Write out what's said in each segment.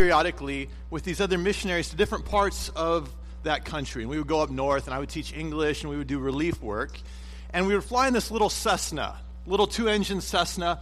periodically with these other missionaries to different parts of that country. And we would go up north, and I would teach English, and we would do relief work. And we were flying this little Cessna, little two engine Cessna.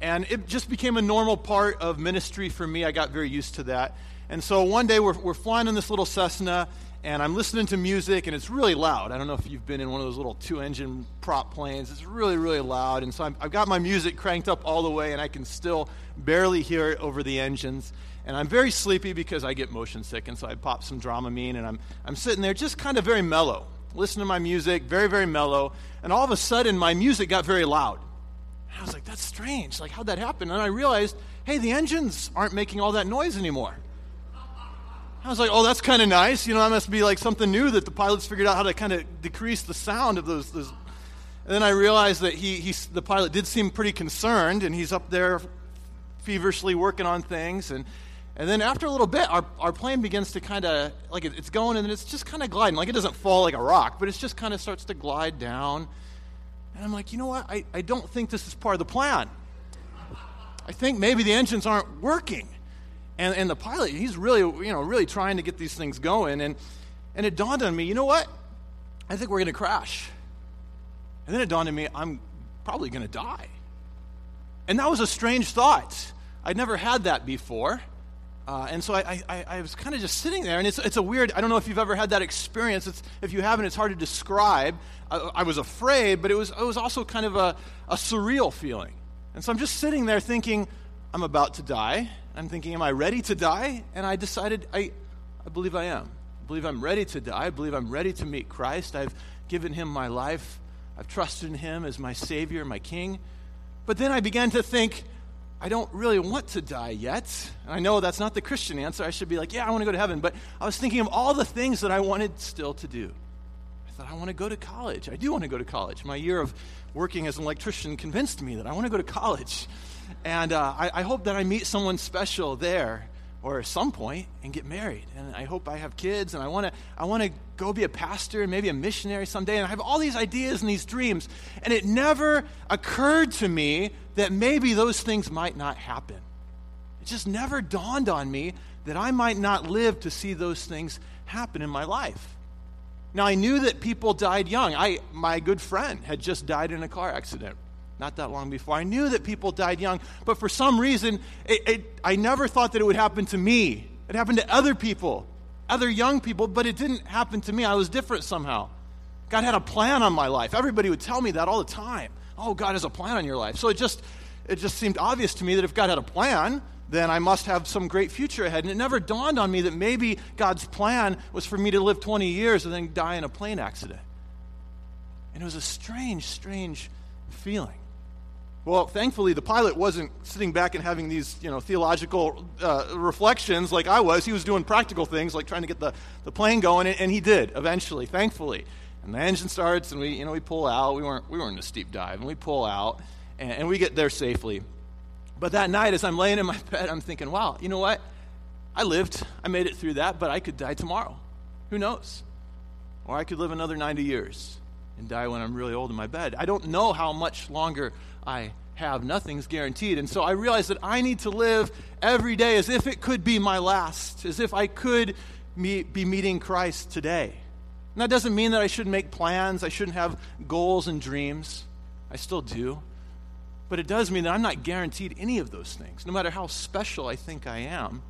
And it just became a normal part of ministry for me. I got very used to that. And so one day we're, we're flying in this little Cessna, and I'm listening to music, and it's really loud. I don't know if you've been in one of those little two engine prop planes. It's really, really loud. And so i have got my music cranked up all the way, and I can still barely hear it over the engines. And I'm very sleepy because I get motion sick, and so I pop some Dramamine, and I'm, I'm sitting there just kind of very mellow, listening to my music, very, very mellow. And all of a sudden, my music got very loud. And I was like, that's strange. Like, how'd that happen? And I realized, hey, the engines aren't making all that noise anymore. I was like, oh, that's kind of nice. You know, that must be like something new that the pilots figured out how to kind of decrease the sound of those. those. And then I realized that he, he, the pilot did seem pretty concerned, and he's up there feverishly working on things. And, and then after a little bit, our, our plane begins to kind of, like, it, it's going, and then it's just kind of gliding. Like, it doesn't fall like a rock, but it just kind of starts to glide down. And I'm like, you know what? I, I don't think this is part of the plan. I think maybe the engines aren't working. And, and the pilot, he's really, you know, really trying to get these things going. And, and it dawned on me, you know what? I think we're going to crash. And then it dawned on me, I'm probably going to die. And that was a strange thought. I'd never had that before. Uh, and so I, I, I was kind of just sitting there, and it's, it's a weird, I don't know if you've ever had that experience. It's, if you haven't, it's hard to describe. I, I was afraid, but it was, it was also kind of a, a surreal feeling. And so I'm just sitting there thinking, I'm about to die. I'm thinking, am I ready to die? And I decided, I, I believe I am. I believe I'm ready to die. I believe I'm ready to meet Christ. I've given him my life. I've trusted in him as my Savior, my King. But then I began to think, I don't really want to die yet. And I know that's not the Christian answer. I should be like, yeah, I want to go to heaven. But I was thinking of all the things that I wanted still to do. I thought, I want to go to college. I do want to go to college. My year of working as an electrician convinced me that I want to go to college. And uh, I, I hope that I meet someone special there or at some point and get married. And I hope I have kids and I want to I want to go be a pastor and maybe a missionary someday. And I have all these ideas and these dreams. And it never occurred to me that maybe those things might not happen. It just never dawned on me that I might not live to see those things happen in my life. Now I knew that people died young. I my good friend had just died in a car accident not that long before. I knew that people died young, but for some reason, it, it, I never thought that it would happen to me. It happened to other people, other young people, but it didn't happen to me. I was different somehow. God had a plan on my life. Everybody would tell me that all the time. Oh, God has a plan on your life. So it just, it just seemed obvious to me that if God had a plan, then I must have some great future ahead. And it never dawned on me that maybe God's plan was for me to live 20 years and then die in a plane accident. And it was a strange, strange feeling. Well, thankfully, the pilot wasn't sitting back and having these, you know, theological uh, reflections like I was. He was doing practical things, like trying to get the, the plane going, and, and he did eventually, thankfully. And the engine starts, and we, you know, we pull out. We weren't, we weren't in a steep dive, and we pull out, and, and we get there safely. But that night, as I'm laying in my bed, I'm thinking, wow, you know what? I lived. I made it through that, but I could die tomorrow. Who knows? Or I could live another 90 years and die when I'm really old in my bed. I don't know how much longer I have. Nothing's guaranteed. And so I realized that I need to live every day as if it could be my last, as if I could meet, be meeting Christ today. And that doesn't mean that I shouldn't make plans, I shouldn't have goals and dreams. I still do. But it does mean that I'm not guaranteed any of those things, no matter how special I think I am.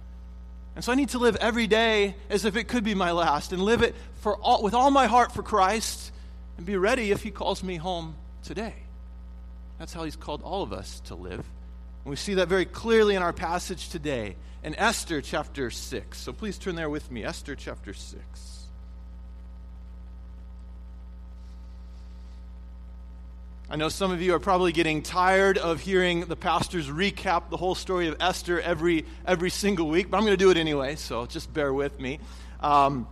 And so I need to live every day as if it could be my last and live it for all, with all my heart for Christ and be ready if He calls me home today. That's how he's called all of us to live. And we see that very clearly in our passage today in Esther chapter 6. So please turn there with me. Esther chapter 6. I know some of you are probably getting tired of hearing the pastors recap the whole story of Esther every, every single week, but I'm going to do it anyway, so just bear with me. Um,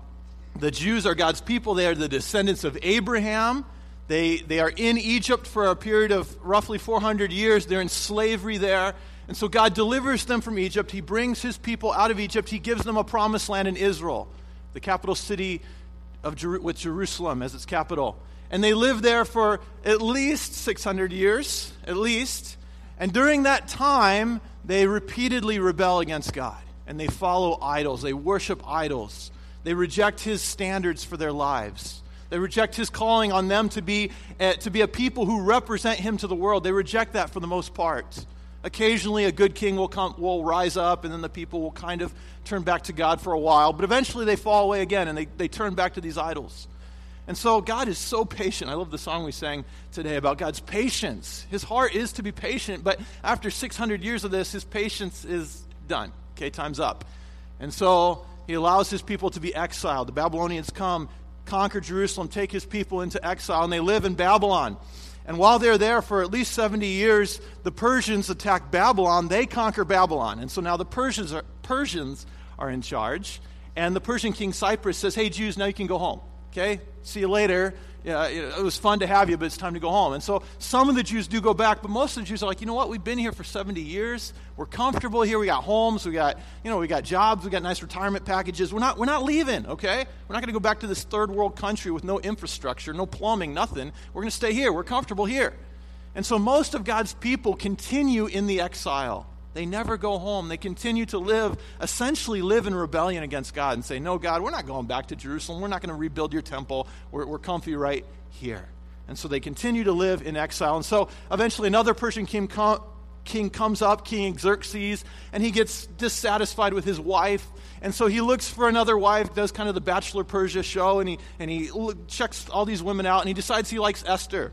the Jews are God's people, they are the descendants of Abraham. They, they are in Egypt for a period of roughly 400 years. They're in slavery there. And so God delivers them from Egypt. He brings his people out of Egypt. He gives them a promised land in Israel, the capital city of Jer- with Jerusalem as its capital. And they live there for at least 600 years, at least. And during that time, they repeatedly rebel against God. and they follow idols. They worship idols. They reject his standards for their lives. They reject his calling on them to be, uh, to be a people who represent him to the world. They reject that for the most part. Occasionally, a good king will, come, will rise up, and then the people will kind of turn back to God for a while. But eventually, they fall away again, and they, they turn back to these idols. And so, God is so patient. I love the song we sang today about God's patience. His heart is to be patient, but after 600 years of this, his patience is done. Okay, time's up. And so, he allows his people to be exiled. The Babylonians come, conquer Jerusalem, take his people into exile, and they live in Babylon. And while they're there for at least 70 years, the Persians attack Babylon. They conquer Babylon. And so now the Persians are, Persians are in charge. And the Persian king Cyrus says, Hey, Jews, now you can go home. Okay? See you later yeah, it was fun to have you, but it's time to go home. And so some of the Jews do go back, but most of the Jews are like, you know what? We've been here for 70 years. We're comfortable here. We got homes. We got, you know, we got jobs. We got nice retirement packages. We're not, we're not leaving, okay? We're not going to go back to this third world country with no infrastructure, no plumbing, nothing. We're going to stay here. We're comfortable here. And so most of God's people continue in the exile. They never go home. They continue to live, essentially live in rebellion against God and say, No, God, we're not going back to Jerusalem. We're not going to rebuild your temple. We're, we're comfy right here. And so they continue to live in exile. And so eventually another Persian king, com- king comes up, King Xerxes, and he gets dissatisfied with his wife. And so he looks for another wife, does kind of the Bachelor Persia show, and he, and he checks all these women out, and he decides he likes Esther,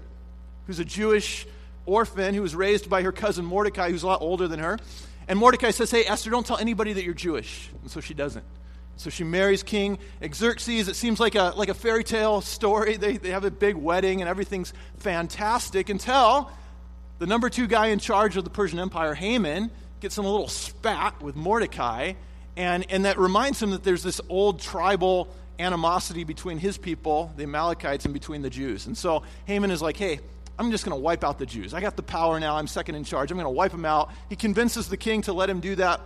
who's a Jewish orphan who was raised by her cousin Mordecai, who's a lot older than her. And Mordecai says, Hey, Esther, don't tell anybody that you're Jewish. And so she doesn't. So she marries King Xerxes. It seems like a, like a fairy tale story. They, they have a big wedding and everything's fantastic until the number two guy in charge of the Persian Empire, Haman, gets in a little spat with Mordecai. And, and that reminds him that there's this old tribal animosity between his people, the Amalekites, and between the Jews. And so Haman is like, hey, I'm just going to wipe out the Jews. I got the power now. I'm second in charge. I'm going to wipe them out. He convinces the king to let him do that.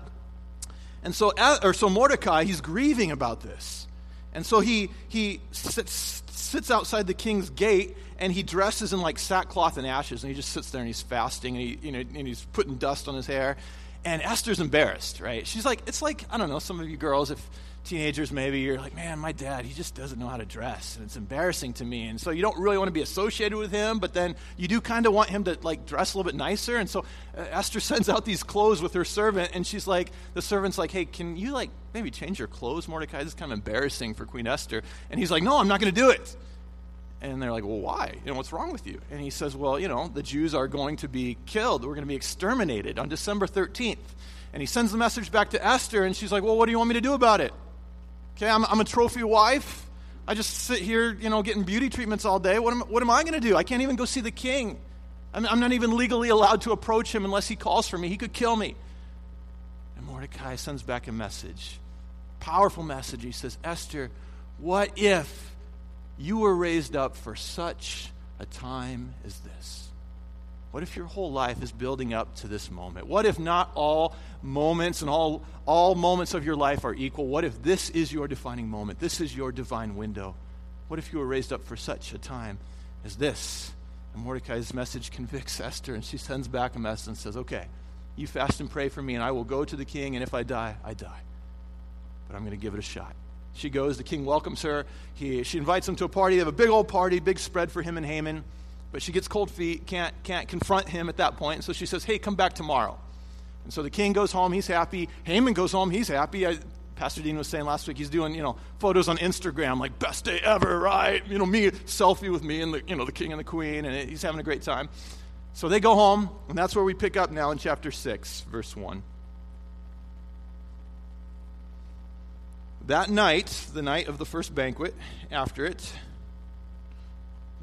And so, or so Mordecai, he's grieving about this. And so he, he sits, sits outside the king's gate and he dresses in like sackcloth and ashes and he just sits there and he's fasting and, he, you know, and he's putting dust on his hair. And Esther's embarrassed, right? She's like, it's like, I don't know, some of you girls, if teenagers maybe you're like man my dad he just doesn't know how to dress and it's embarrassing to me and so you don't really want to be associated with him but then you do kind of want him to like dress a little bit nicer and so uh, esther sends out these clothes with her servant and she's like the servant's like hey can you like maybe change your clothes mordecai this is kind of embarrassing for queen esther and he's like no i'm not going to do it and they're like, well, why? You know, what's wrong with you? And he says, well, you know, the Jews are going to be killed. We're going to be exterminated on December 13th. And he sends the message back to Esther, and she's like, well, what do you want me to do about it? Okay, I'm, I'm a trophy wife. I just sit here, you know, getting beauty treatments all day. What am, what am I going to do? I can't even go see the king. I'm, I'm not even legally allowed to approach him unless he calls for me. He could kill me. And Mordecai sends back a message, powerful message. He says, Esther, what if you were raised up for such a time as this? What if your whole life is building up to this moment? What if not all moments and all, all moments of your life are equal? What if this is your defining moment? This is your divine window? What if you were raised up for such a time as this? And Mordecai's message convicts Esther, and she sends back a message and says, Okay, you fast and pray for me, and I will go to the king, and if I die, I die. But I'm going to give it a shot. She goes, the king welcomes her. He, she invites him to a party. They have a big old party, big spread for him and Haman. But she gets cold feet, can't, can't confront him at that point. So she says, Hey, come back tomorrow. And so the king goes home, he's happy. Haman goes home, he's happy. I, Pastor Dean was saying last week he's doing, you know, photos on Instagram, like best day ever, right? You know, me selfie with me and the, you know, the king and the queen, and he's having a great time. So they go home, and that's where we pick up now in chapter 6, verse 1. That night, the night of the first banquet, after it,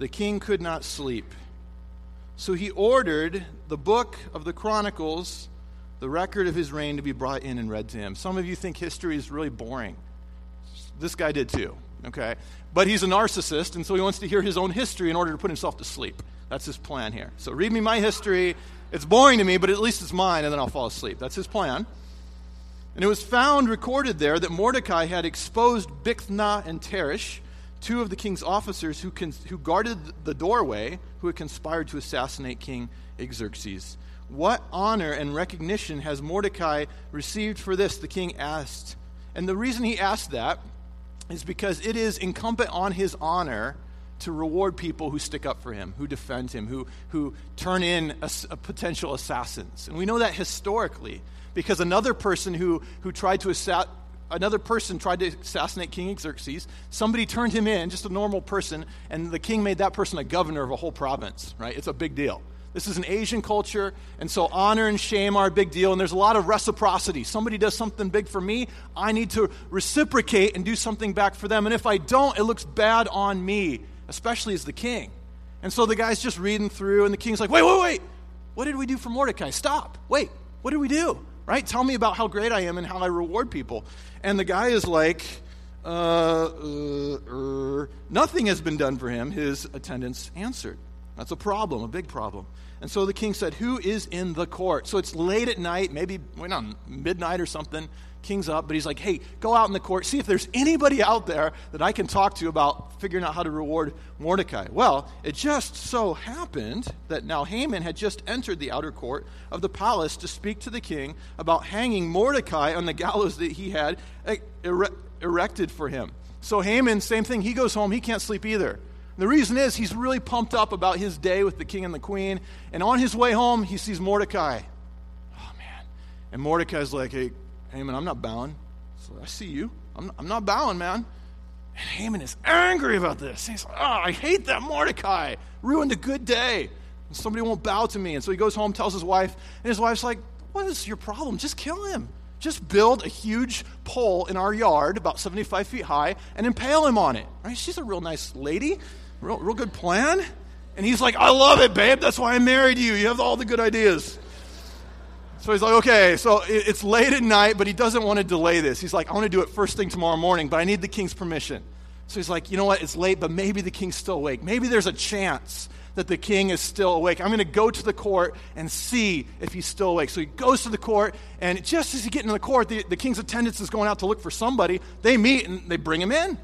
the king could not sleep. So he ordered the book of the Chronicles, the record of his reign, to be brought in and read to him. Some of you think history is really boring. This guy did too, okay? But he's a narcissist, and so he wants to hear his own history in order to put himself to sleep. That's his plan here. So read me my history. It's boring to me, but at least it's mine, and then I'll fall asleep. That's his plan. And it was found recorded there that Mordecai had exposed Bigthana and Teresh two of the king's officers who, who guarded the doorway, who had conspired to assassinate King Xerxes. What honor and recognition has Mordecai received for this? The king asked. And the reason he asked that is because it is incumbent on his honor to reward people who stick up for him, who defend him, who, who turn in a, a potential assassins. And we know that historically because another person who, who tried to assassinate another person tried to assassinate King Xerxes. Somebody turned him in, just a normal person, and the king made that person a governor of a whole province, right? It's a big deal. This is an Asian culture, and so honor and shame are a big deal, and there's a lot of reciprocity. Somebody does something big for me, I need to reciprocate and do something back for them. And if I don't, it looks bad on me, especially as the king. And so the guy's just reading through, and the king's like, wait, wait, wait. What did we do for Mordecai? Stop. Wait, what did we do? Right? Tell me about how great I am and how I reward people. And the guy is like, uh, uh, uh, nothing has been done for him. His attendants answered. That's a problem, a big problem. And so the king said, Who is in the court? So it's late at night, maybe wait on midnight or something. King's up, but he's like, Hey, go out in the court, see if there's anybody out there that I can talk to about figuring out how to reward Mordecai. Well, it just so happened that now Haman had just entered the outer court of the palace to speak to the king about hanging Mordecai on the gallows that he had eh, ere- erected for him. So Haman, same thing, he goes home, he can't sleep either. The reason is he's really pumped up about his day with the king and the queen. And on his way home, he sees Mordecai. Oh, man. And Mordecai's like, hey, Haman, I'm not bowing. So I see you. I'm not, I'm not bowing, man. And Haman is angry about this. He's like, oh, I hate that Mordecai. Ruined a good day. And somebody won't bow to me. And so he goes home, tells his wife, and his wife's like, what is your problem? Just kill him. Just build a huge pole in our yard, about 75 feet high, and impale him on it. Right? She's a real nice lady. Real, real good plan. And he's like, I love it, babe. That's why I married you. You have all the good ideas. So he's like, okay, so it's late at night, but he doesn't want to delay this. He's like, I want to do it first thing tomorrow morning, but I need the king's permission. So he's like, you know what? It's late, but maybe the king's still awake. Maybe there's a chance that the king is still awake. I'm going to go to the court and see if he's still awake. So he goes to the court, and just as he gets into the court, the, the king's attendants is going out to look for somebody. They meet and they bring him in.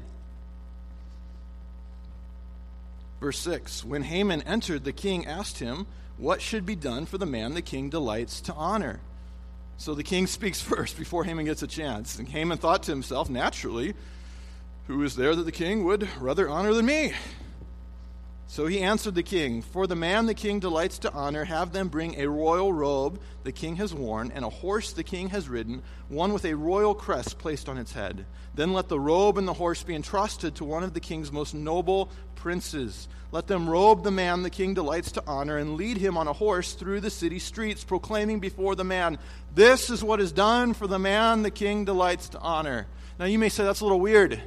Verse 6 When Haman entered, the king asked him, What should be done for the man the king delights to honor? So the king speaks first before Haman gets a chance. And Haman thought to himself, naturally, Who is there that the king would rather honor than me? So he answered the king, For the man the king delights to honor, have them bring a royal robe the king has worn, and a horse the king has ridden, one with a royal crest placed on its head. Then let the robe and the horse be entrusted to one of the king's most noble princes. Let them robe the man the king delights to honor, and lead him on a horse through the city streets, proclaiming before the man, This is what is done for the man the king delights to honor. Now you may say that's a little weird.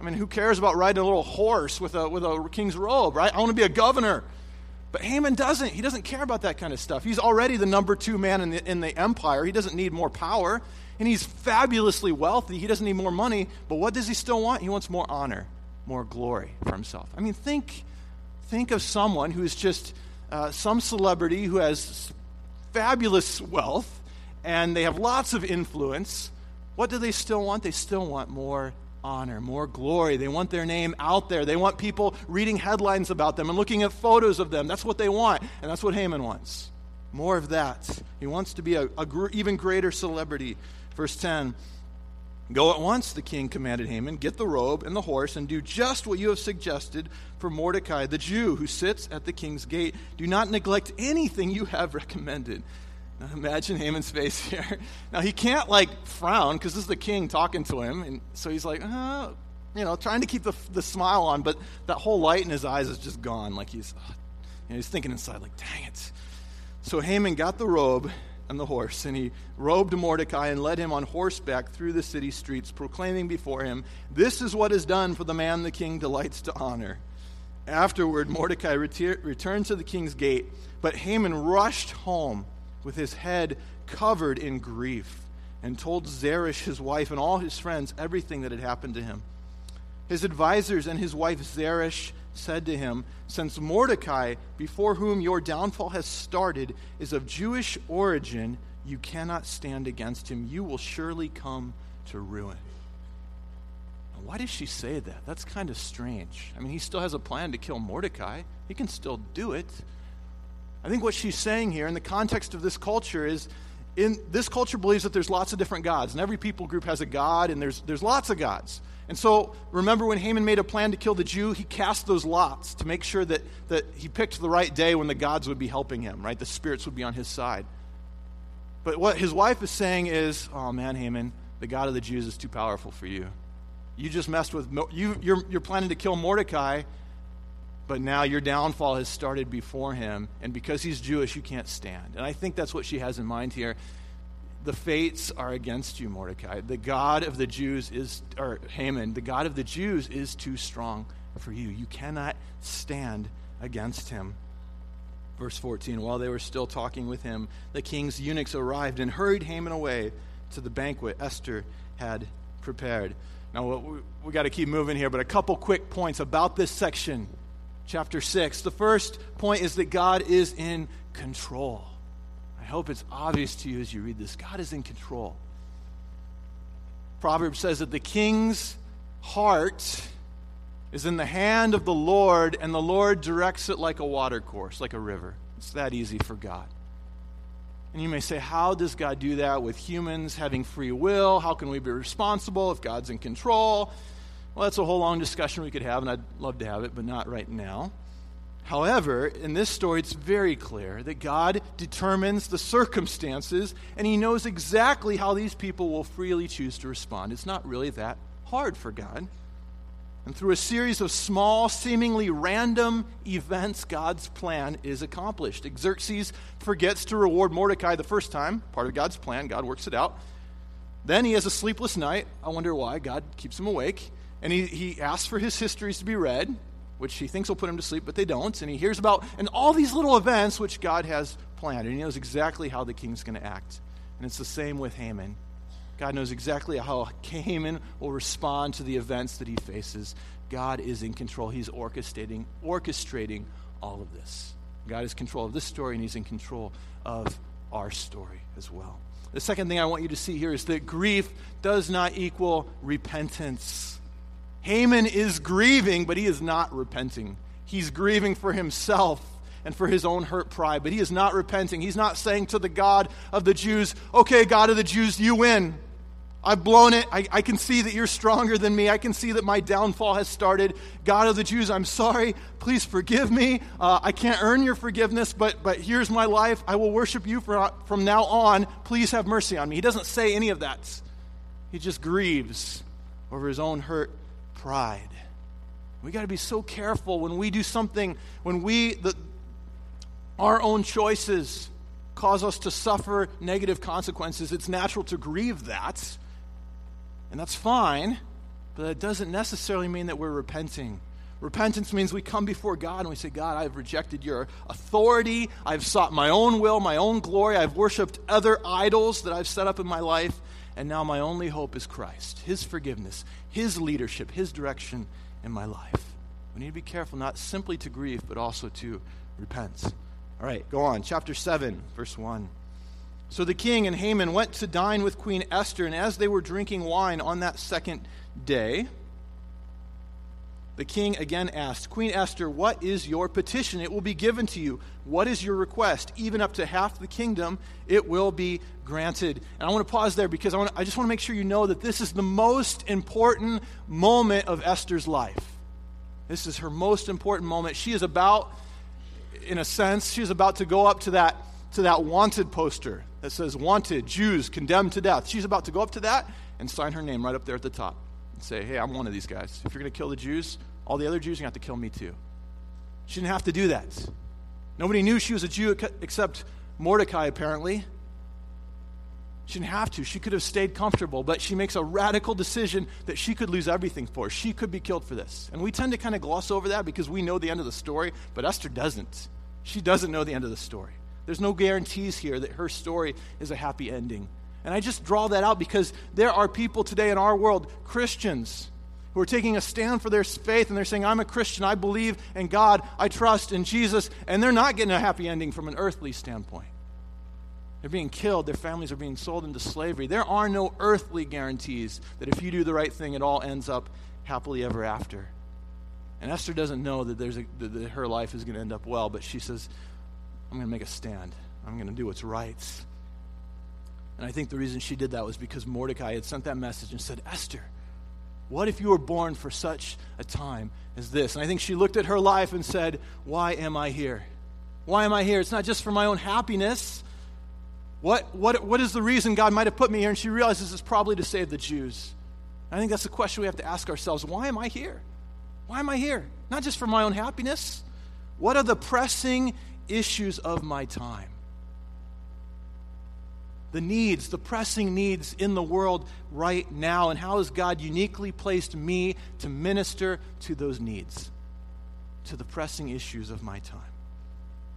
I mean, who cares about riding a little horse with a, with a king's robe, right? I want to be a governor. But Haman doesn't. He doesn't care about that kind of stuff. He's already the number two man in the, in the empire. He doesn't need more power. And he's fabulously wealthy. He doesn't need more money. But what does he still want? He wants more honor, more glory for himself. I mean, think, think of someone who is just uh, some celebrity who has fabulous wealth and they have lots of influence. What do they still want? They still want more honor, more glory. They want their name out there. They want people reading headlines about them and looking at photos of them. That's what they want, and that's what Haman wants. More of that. He wants to be a, a gr- even greater celebrity. Verse 10 Go at once, the king commanded Haman, get the robe and the horse, and do just what you have suggested for Mordecai, the Jew, who sits at the king's gate. Do not neglect anything you have recommended. Imagine Haman's face here. Now he can't like frown because this is the king talking to him, and so he's like, uh, you know, trying to keep the, the smile on, but that whole light in his eyes is just gone. Like he's, uh, you know, he's thinking inside, like, dang it. So Haman got the robe and the horse, and he robed Mordecai and led him on horseback through the city streets, proclaiming before him, "This is what is done for the man the king delights to honor." Afterward, Mordecai returned to the king's gate, but Haman rushed home with his head covered in grief, and told Zeresh, his wife, and all his friends everything that had happened to him. His advisers and his wife Zeresh said to him, Since Mordecai, before whom your downfall has started, is of Jewish origin, you cannot stand against him. You will surely come to ruin. Now, why does she say that? That's kind of strange. I mean, he still has a plan to kill Mordecai, he can still do it. I think what she's saying here in the context of this culture is in this culture believes that there's lots of different gods, and every people group has a god, and there's, there's lots of gods. And so, remember when Haman made a plan to kill the Jew, he cast those lots to make sure that, that he picked the right day when the gods would be helping him, right? The spirits would be on his side. But what his wife is saying is, oh man, Haman, the God of the Jews is too powerful for you. You just messed with, you, you're, you're planning to kill Mordecai, but now your downfall has started before him, and because he's Jewish, you can't stand. And I think that's what she has in mind here. The fates are against you, Mordecai. The God of the Jews is, or Haman, the God of the Jews is too strong for you. You cannot stand against him. Verse 14 While they were still talking with him, the king's eunuchs arrived and hurried Haman away to the banquet Esther had prepared. Now, we, we got to keep moving here, but a couple quick points about this section chapter 6. The first point is that God is in control. I hope it's obvious to you as you read this. God is in control. Proverbs says that the king's heart is in the hand of the Lord, and the Lord directs it like a watercourse, like a river. It's that easy for God. And you may say, How does God do that with humans having free will? How can we be responsible if God's in control? Well, that's a whole long discussion we could have, and I'd love to have it, but not right now. However, in this story, it's very clear that God determines the circumstances, and He knows exactly how these people will freely choose to respond. It's not really that hard for God. And through a series of small, seemingly random events, God's plan is accomplished. Xerxes forgets to reward Mordecai the first time, part of God's plan. God works it out. Then he has a sleepless night. I wonder why. God keeps him awake. And he, he asks for his histories to be read, which he thinks will put him to sleep, but they don't. And he hears about and all these little events which God has planned. And he knows exactly how the king's going to act. And it's the same with Haman. God knows exactly how Haman will respond to the events that he faces. God is in control. He's orchestrating, orchestrating all of this. God is in control of this story, and he's in control of our story as well. The second thing I want you to see here is that grief does not equal repentance. Haman is grieving, but he is not repenting. He's grieving for himself and for his own hurt pride, but he is not repenting. He's not saying to the God of the Jews, Okay, God of the Jews, you win. I've blown it. I, I, can see that you're stronger than me. I can see that my downfall has started. God of the Jews, I'm sorry. Please forgive me. Uh, I can't earn your forgiveness, but, but here's my life. I will worship you for, from now on. Please have mercy on me. He doesn't say any of that. He just grieves over his own hurt pride. We got to be so careful when we do something, when we, the, our own choices cause us to suffer negative consequences. It's natural to grieve that, and that's fine, but that doesn't necessarily mean that we're repenting. Repentance means we come before God and we say, God, I've rejected your authority. I've sought my own will, my own glory. I've worshiped other idols that I've set up in my life. And now my only hope is Christ, His forgiveness, His leadership, His direction in my life. We need to be careful not simply to grieve, but also to repent. All right, go on. Chapter 7, verse 1. So the king and Haman went to dine with Queen Esther, and as they were drinking wine on that second day, the king again asked, Queen Esther, what is your petition? It will be given to you. What is your request? Even up to half the kingdom, it will be granted. And I want to pause there because I, want to, I just want to make sure you know that this is the most important moment of Esther's life. This is her most important moment. She is about, in a sense, she is about to go up to that, to that wanted poster that says, Wanted, Jews condemned to death. She's about to go up to that and sign her name right up there at the top and say, Hey, I'm one of these guys. If you're going to kill the Jews, all the other Jews, you have to kill me too. She didn't have to do that. Nobody knew she was a Jew except Mordecai, apparently. She didn't have to. She could have stayed comfortable, but she makes a radical decision that she could lose everything for. She could be killed for this. And we tend to kind of gloss over that because we know the end of the story, but Esther doesn't. She doesn't know the end of the story. There's no guarantees here that her story is a happy ending. And I just draw that out because there are people today in our world, Christians, who are taking a stand for their faith and they're saying, I'm a Christian, I believe in God, I trust in Jesus, and they're not getting a happy ending from an earthly standpoint. They're being killed, their families are being sold into slavery. There are no earthly guarantees that if you do the right thing, it all ends up happily ever after. And Esther doesn't know that, there's a, that her life is going to end up well, but she says, I'm going to make a stand. I'm going to do what's right. And I think the reason she did that was because Mordecai had sent that message and said, Esther, what if you were born for such a time as this? And I think she looked at her life and said, Why am I here? Why am I here? It's not just for my own happiness. What, what, what is the reason God might have put me here? And she realizes it's probably to save the Jews. I think that's the question we have to ask ourselves why am I here? Why am I here? Not just for my own happiness. What are the pressing issues of my time? The needs, the pressing needs in the world right now, and how has God uniquely placed me to minister to those needs, to the pressing issues of my time.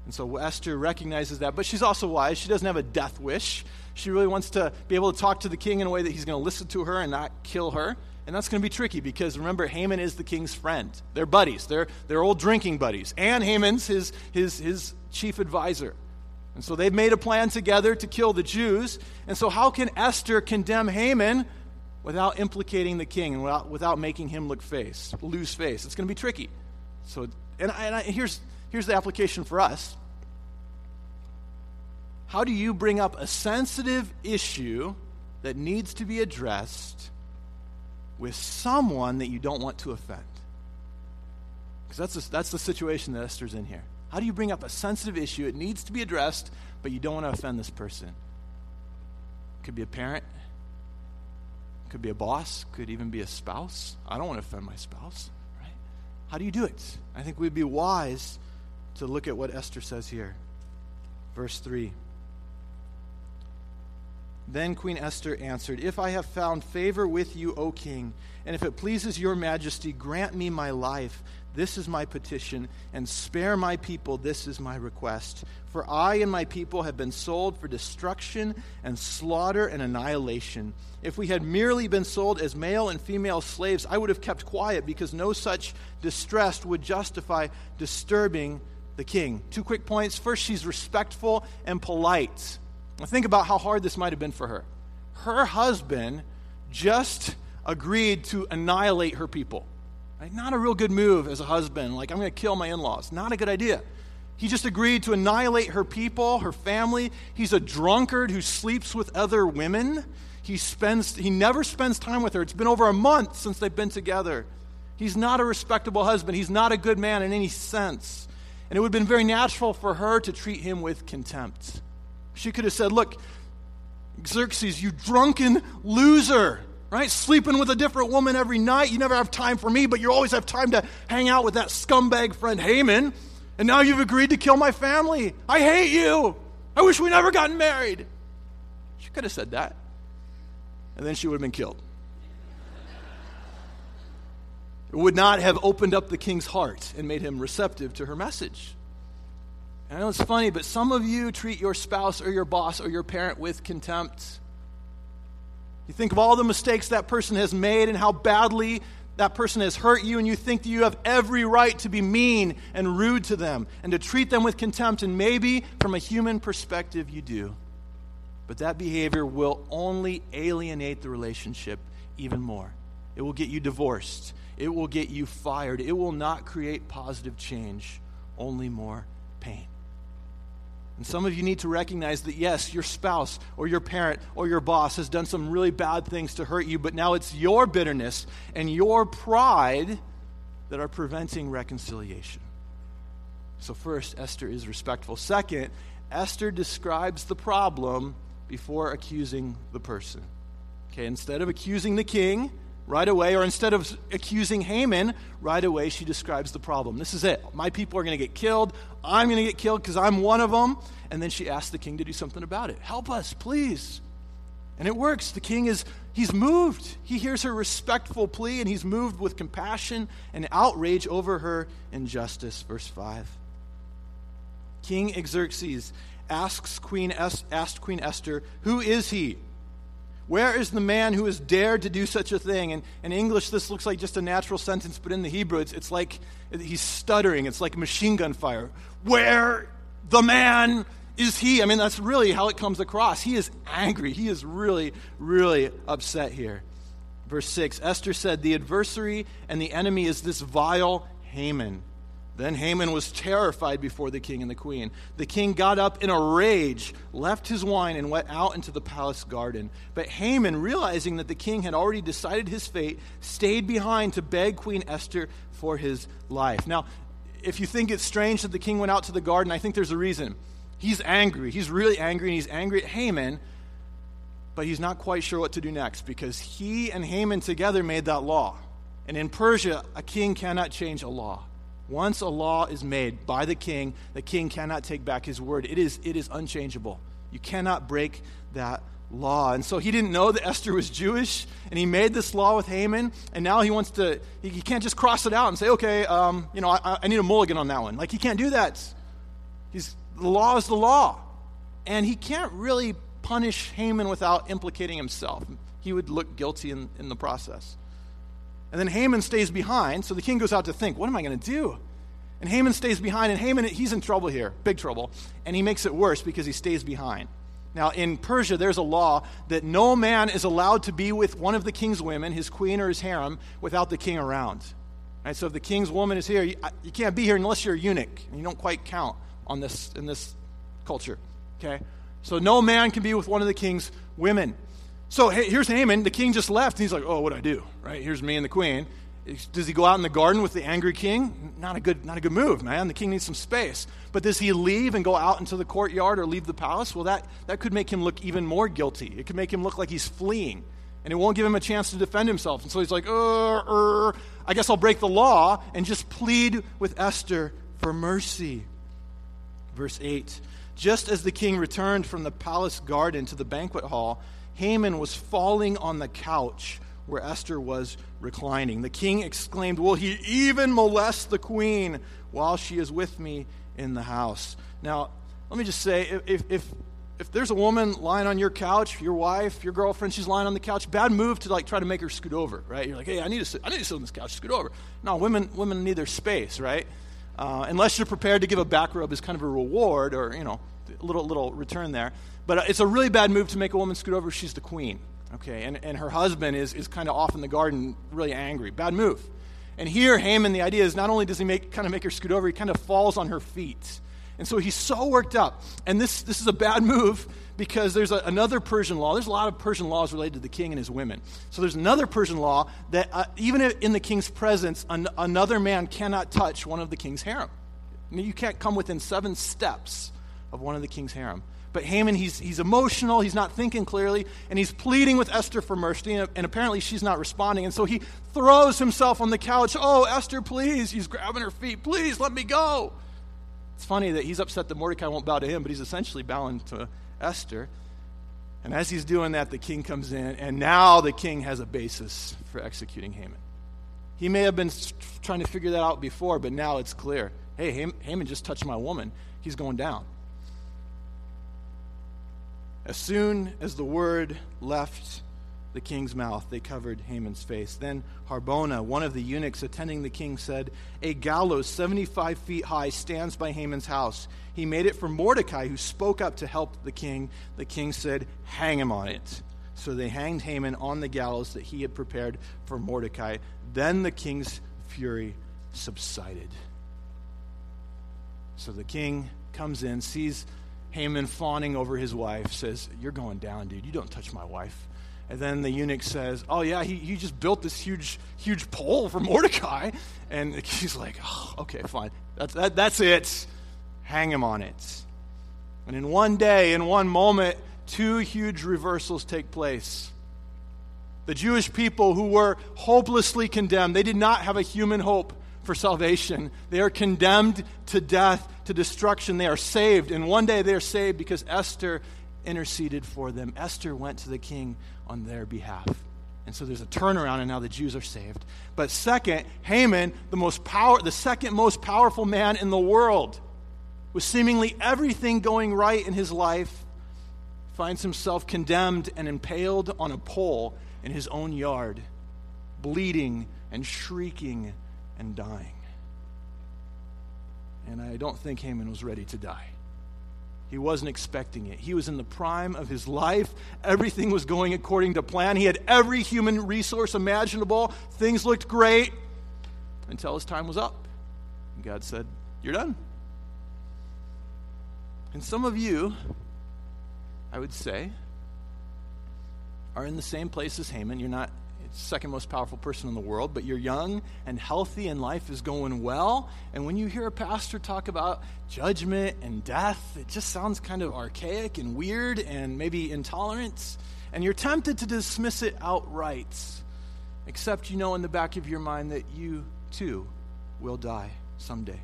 And so Esther recognizes that, but she's also wise. She doesn't have a death wish. She really wants to be able to talk to the king in a way that he's going to listen to her and not kill her. And that's going to be tricky because remember, Haman is the king's friend. They're buddies, they're, they're old drinking buddies. And Haman's his, his, his chief advisor. And so they've made a plan together to kill the Jews. And so, how can Esther condemn Haman without implicating the king and without, without making him look face, lose face? It's going to be tricky. So, and, I, and I, here's, here's the application for us. How do you bring up a sensitive issue that needs to be addressed with someone that you don't want to offend? Because that's, that's the situation that Esther's in here. How do you bring up a sensitive issue? It needs to be addressed, but you don't want to offend this person. Could be a parent, could be a boss, could even be a spouse. I don't want to offend my spouse, right? How do you do it? I think we'd be wise to look at what Esther says here. Verse 3. Then Queen Esther answered, If I have found favor with you, O king, and if it pleases your majesty, grant me my life this is my petition, and spare my people. This is my request. For I and my people have been sold for destruction and slaughter and annihilation. If we had merely been sold as male and female slaves, I would have kept quiet because no such distress would justify disturbing the king. Two quick points. First, she's respectful and polite. Now, think about how hard this might have been for her. Her husband just agreed to annihilate her people. Not a real good move as a husband. Like, I'm going to kill my in laws. Not a good idea. He just agreed to annihilate her people, her family. He's a drunkard who sleeps with other women. He, spends, he never spends time with her. It's been over a month since they've been together. He's not a respectable husband. He's not a good man in any sense. And it would have been very natural for her to treat him with contempt. She could have said, Look, Xerxes, you drunken loser right? Sleeping with a different woman every night. You never have time for me, but you always have time to hang out with that scumbag friend Haman. And now you've agreed to kill my family. I hate you. I wish we never gotten married. She could have said that. And then she would have been killed. It would not have opened up the king's heart and made him receptive to her message. I know it's funny, but some of you treat your spouse or your boss or your parent with contempt. You think of all the mistakes that person has made and how badly that person has hurt you, and you think that you have every right to be mean and rude to them and to treat them with contempt, and maybe from a human perspective you do. But that behavior will only alienate the relationship even more. It will get you divorced, it will get you fired, it will not create positive change, only more pain. And some of you need to recognize that, yes, your spouse or your parent or your boss has done some really bad things to hurt you, but now it's your bitterness and your pride that are preventing reconciliation. So, first, Esther is respectful. Second, Esther describes the problem before accusing the person. Okay, instead of accusing the king, right away, or instead of accusing Haman, right away she describes the problem. This is it. My people are going to get killed. I'm going to get killed because I'm one of them. And then she asks the king to do something about it. Help us, please. And it works. The king is, he's moved. He hears her respectful plea and he's moved with compassion and outrage over her injustice. Verse 5. King Xerxes asks Queen es- asked Queen Esther, Who is he? Where is the man who has dared to do such a thing? And in English, this looks like just a natural sentence, but in the Hebrew, it's, it's like he's stuttering. It's like machine gun fire. Where the man is he? I mean, that's really how it comes across. He is angry. He is really, really upset here. Verse 6 Esther said, The adversary and the enemy is this vile Haman Then Haman was terrified before the king and the queen. The king got up in a rage, left his wine, and went out into the palace garden. But Haman, realizing that the king had already decided his fate, stayed behind to beg Queen Esther for his life. Now, if you think it's strange that the king went out to the garden, I think there's a reason. He's angry. He's really angry, and he's angry at Haman, but he's not quite sure what to do next because he and Haman together made that law. And in Persia, a king cannot change a law. Once a law is made by the king, the king cannot take back his word. It is, it is unchangeable. You cannot break that law. And so he didn't know that Esther was Jewish, and he made this law with Haman, and now he wants to, he, he can't just cross it out and say, okay, um, you know, I, I need a mulligan on that one. Like, he can't do that. He's, the law is the law. And he can't really punish Haman without implicating himself. He would look guilty in, in the process. And then Haman stays behind, so the king goes out to think, what am I going to do? And Haman stays behind, and Haman, he's in trouble here, big trouble. And he makes it worse because he stays behind. Now, in Persia, there's a law that no man is allowed to be with one of the king's women, his queen or his harem, without the king around. Right, so if the king's woman is here, you, uh, you can't be here unless you're a eunuch, and you don't quite count on this in this culture. Okay, so no man can be with one of the king's women. So hey, here's Haman. The king just left. And he's like, oh, what do I do? Right? Here's me and the queen. Does he go out in the garden with the angry king? Not a good, not a good move, man. The king needs some space. But does he leave and go out into the courtyard or leave the palace? Well, that, that could make him look even more guilty. It could make him look like he's fleeing. And it won't give him a chance to defend himself. And so he's like, uh, uh, I guess I'll break the law and just plead with Esther for mercy. Verse 8 Just as the king returned from the palace garden to the banquet hall, Haman was falling on the couch where Esther was reclining. The king exclaimed, Will he even molest the queen while she is with me in the house? Now, let me just say if, if, if there's a woman lying on your couch, your wife, your girlfriend, she's lying on the couch, bad move to like try to make her scoot over, right? You're like, hey, I need to sit, I need to sit on this couch, scoot over. No, women, women need their space, right? Uh, unless you're prepared to give a back rub as kind of a reward or, you know, a little, little return there. But uh, it's a really bad move to make a woman scoot over. She's the queen. Okay, and, and her husband is, is kind of off in the garden, really angry. Bad move. And here, Haman, the idea is not only does he make, kind of make her scoot over, he kind of falls on her feet. And so he's so worked up. And this, this is a bad move because there's a, another Persian law. There's a lot of Persian laws related to the king and his women. So there's another Persian law that uh, even in the king's presence, an, another man cannot touch one of the king's harem. You can't come within seven steps of one of the king's harem. But Haman, he's, he's emotional, he's not thinking clearly, and he's pleading with Esther for mercy, and, and apparently she's not responding. And so he throws himself on the couch. Oh, Esther, please. He's grabbing her feet. Please, let me go. It's funny that he's upset that Mordecai won't bow to him, but he's essentially bowing to Esther. And as he's doing that, the king comes in, and now the king has a basis for executing Haman. He may have been trying to figure that out before, but now it's clear. Hey, Haman just touched my woman. He's going down. As soon as the word left the king's mouth, they covered Haman's face. Then Harbona, one of the eunuchs attending the king, said, A gallows 75 feet high stands by Haman's house. He made it for Mordecai, who spoke up to help the king. The king said, Hang him on it. So they hanged Haman on the gallows that he had prepared for Mordecai. Then the king's fury subsided. So the king comes in, sees Haman fawning over his wife says, You're going down, dude. You don't touch my wife. And then the eunuch says, Oh, yeah, he, he just built this huge, huge pole for Mordecai. And he's like, oh, Okay, fine. That's, that, that's it. Hang him on it. And in one day, in one moment, two huge reversals take place. The Jewish people who were hopelessly condemned, they did not have a human hope for salvation. They are condemned to death, to destruction. They are saved. And one day they are saved because Esther interceded for them. Esther went to the king on their behalf. And so there's a turnaround, and now the Jews are saved. But second, Haman, the, most power, the second most powerful man in the world, with seemingly everything going right in his life, finds himself condemned and impaled on a pole in his own yard, bleeding and shrieking and dying. And I don't think Haman was ready to die. He wasn't expecting it. He was in the prime of his life. Everything was going according to plan. He had every human resource imaginable. Things looked great until his time was up. And God said, You're done. And some of you, I would say, are in the same place as Haman. You're not second most powerful person in the world, but you're young and healthy and life is going well. And when you hear a pastor talk about judgment and death, it just sounds kind of archaic and weird and maybe intolerant. And you're tempted to dismiss it outright, except you know in the back of your mind that you too will die someday.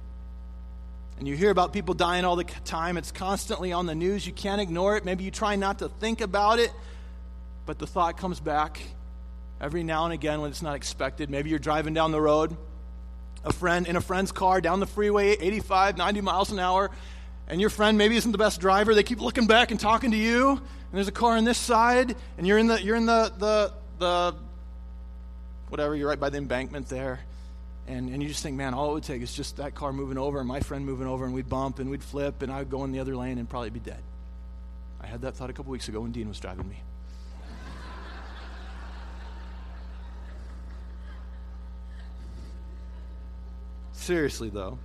And you hear about people dying all the time. It's constantly on the news. You can't ignore it. Maybe you try not to think about it, but the thought comes back every now and again when it's not expected. Maybe you're driving down the road, a friend in a friend's car down the freeway, 85, 90 miles an hour, and your friend maybe isn't the best driver. They keep looking back and talking to you, and there's a car on this side, and you're in the you're in the the the whatever, you're right by the embankment there. And, and you just think, man, all it would take is just that car moving over and my friend moving over, and we'd bump and we'd flip, and I would go in the other lane and probably be dead. I had that thought a couple weeks ago when Dean was driving me. Seriously, though,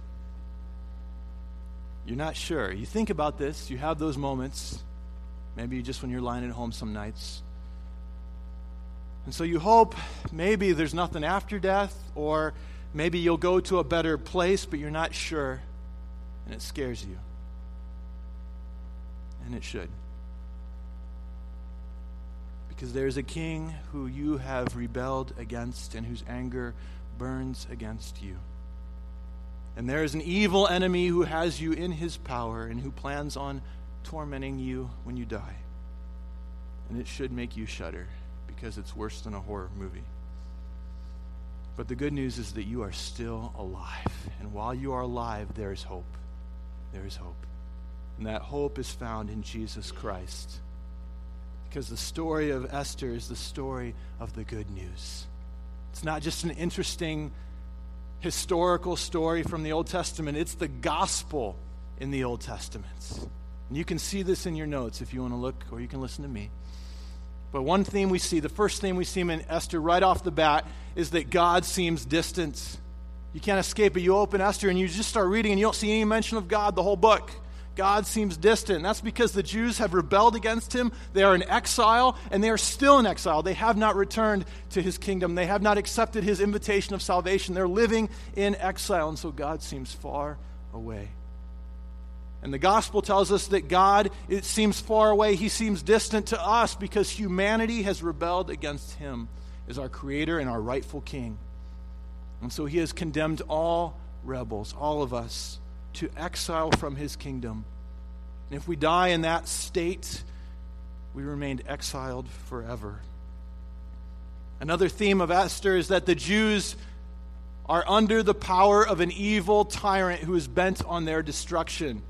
you're not sure. You think about this, you have those moments, maybe just when you're lying at home some nights. And so you hope maybe there's nothing after death, or maybe you'll go to a better place, but you're not sure, and it scares you. And it should. Because there's a king who you have rebelled against and whose anger burns against you. And there is an evil enemy who has you in his power and who plans on tormenting you when you die. And it should make you shudder because it's worse than a horror movie. But the good news is that you are still alive. And while you are alive, there is hope. There is hope. And that hope is found in Jesus Christ. Because the story of Esther is the story of the good news. It's not just an interesting historical story from the Old Testament, it's the gospel in the Old Testament. And you can see this in your notes if you want to look, or you can listen to me. But one theme we see, the first theme we see in Esther right off the bat, is that God seems distant. You can't escape it. You open Esther and you just start reading, and you don't see any mention of God the whole book. God seems distant. That's because the Jews have rebelled against him. They are in exile, and they are still in exile. They have not returned to his kingdom. They have not accepted his invitation of salvation. They're living in exile, and so God seems far away. And the gospel tells us that God, it seems far away. He seems distant to us because humanity has rebelled against him as our creator and our rightful king. And so he has condemned all rebels, all of us to exile from his kingdom. And if we die in that state, we remained exiled forever. Another theme of Esther is that the Jews are under the power of an evil tyrant who is bent on their destruction.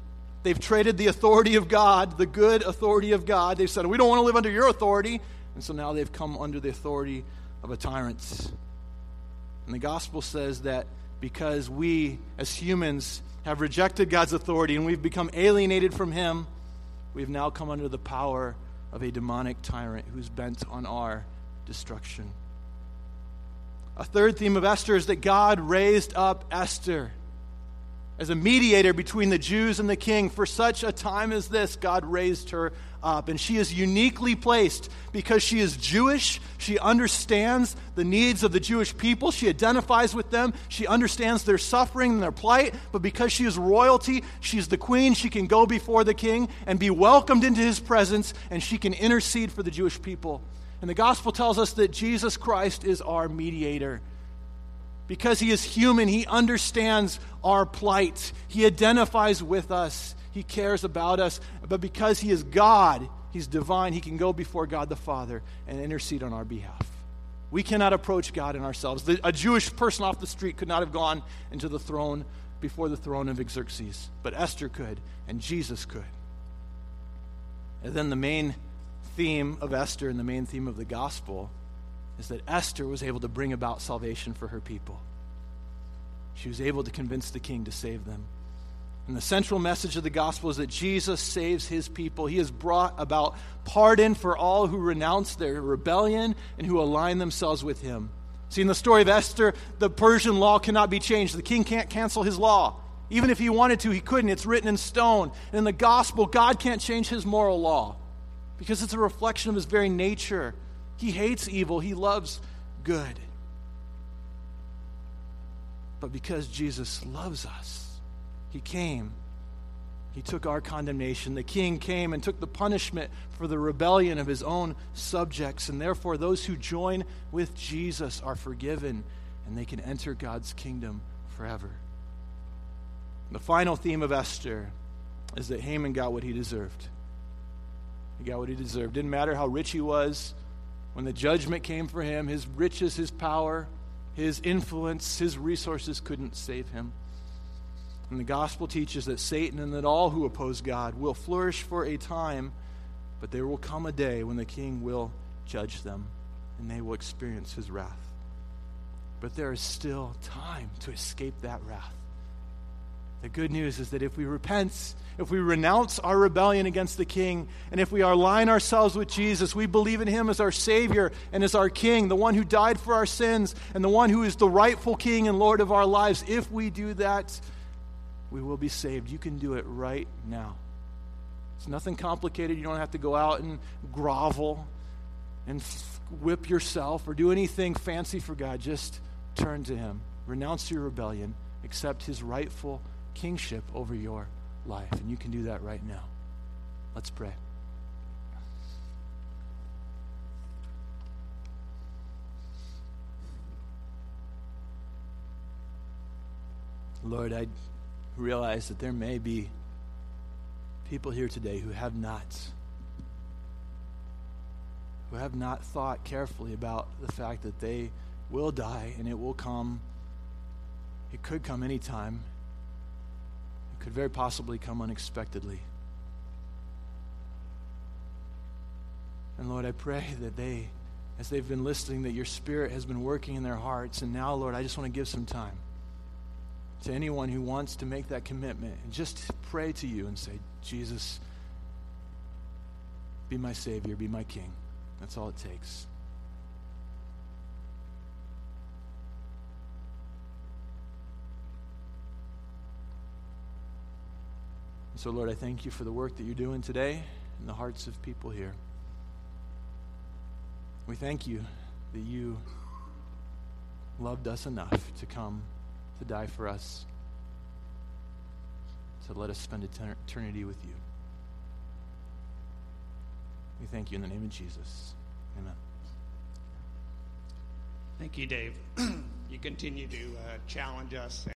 They've traded the authority of God, the good authority of God. They've said, We don't want to live under your authority. And so now they've come under the authority of a tyrant. And the gospel says that because we, as humans, have rejected God's authority and we've become alienated from Him, we've now come under the power of a demonic tyrant who's bent on our destruction. A third theme of Esther is that God raised up Esther as a mediator between the Jews and the king. For such a time as this, God raised her up. And she is uniquely placed because she is Jewish. She understands the needs of the Jewish people. She identifies with them. She understands their suffering and their plight. But because she is royalty, she's the queen. She can go before the king and be welcomed into his presence, and she can intercede for the Jewish people. And the gospel tells us that Jesus Christ is our mediator. Because he is human, he understands our plight. He identifies with us. He cares about us. But because He is God, He's divine, He can go before God the Father and intercede on our behalf. We cannot approach God in ourselves. The, a Jewish person off the street could not have gone into the throne before the throne of Xerxes, but Esther could, and Jesus could. And then the main theme of Esther and the main theme of the gospel is that Esther was able to bring about salvation for her people. She was able to convince the king to save them. And the central message of the gospel is that Jesus saves his people. He has brought about pardon for all who renounce their rebellion and who align themselves with him. See, in the story of Esther, the Persian law cannot be changed. The king can't cancel his law. Even if he wanted to, he couldn't. It's written in stone. And in the gospel, God can't change his moral law because it's a reflection of his very nature. He hates evil, he loves good. But because Jesus loves us, he came. He took our condemnation. The king came and took the punishment for the rebellion of his own subjects. And therefore, those who join with Jesus are forgiven and they can enter God's kingdom forever. The final theme of Esther is that Haman got what he deserved. He got what he deserved. Didn't matter how rich he was. When the judgment came for him, his riches, his power, his influence, his resources couldn't save him. And the gospel teaches that Satan and that all who oppose God will flourish for a time, but there will come a day when the king will judge them and they will experience his wrath. But there is still time to escape that wrath. The good news is that if we repent, if we renounce our rebellion against the King, and if we align ourselves with Jesus, we believe in Him as our Savior and as our King, the one who died for our sins, and the one who is the rightful King and Lord of our lives, if we do that, we will be saved. You can do it right now. It's nothing complicated. You don't have to go out and grovel and whip yourself or do anything fancy for God. Just turn to Him, renounce your rebellion, accept His rightful kingship over your life. And you can do that right now. Let's pray. Lord, I realize that there may be people here today who have not who have not thought carefully about the fact that they will die and it will come it could come anytime could very possibly come unexpectedly. And Lord, I pray that they, as they've been listening, that your Spirit has been working in their hearts. And now, Lord, I just want to give some time to anyone who wants to make that commitment and just pray to you and say, Jesus, be my Savior, be my King. That's all it takes. So, Lord, I thank you for the work that you're doing today in the hearts of people here. We thank you that you loved us enough to come to die for us, to let us spend eternity with you. We thank you in the name of Jesus. Amen. Thank you, Dave. you continue to uh, challenge us.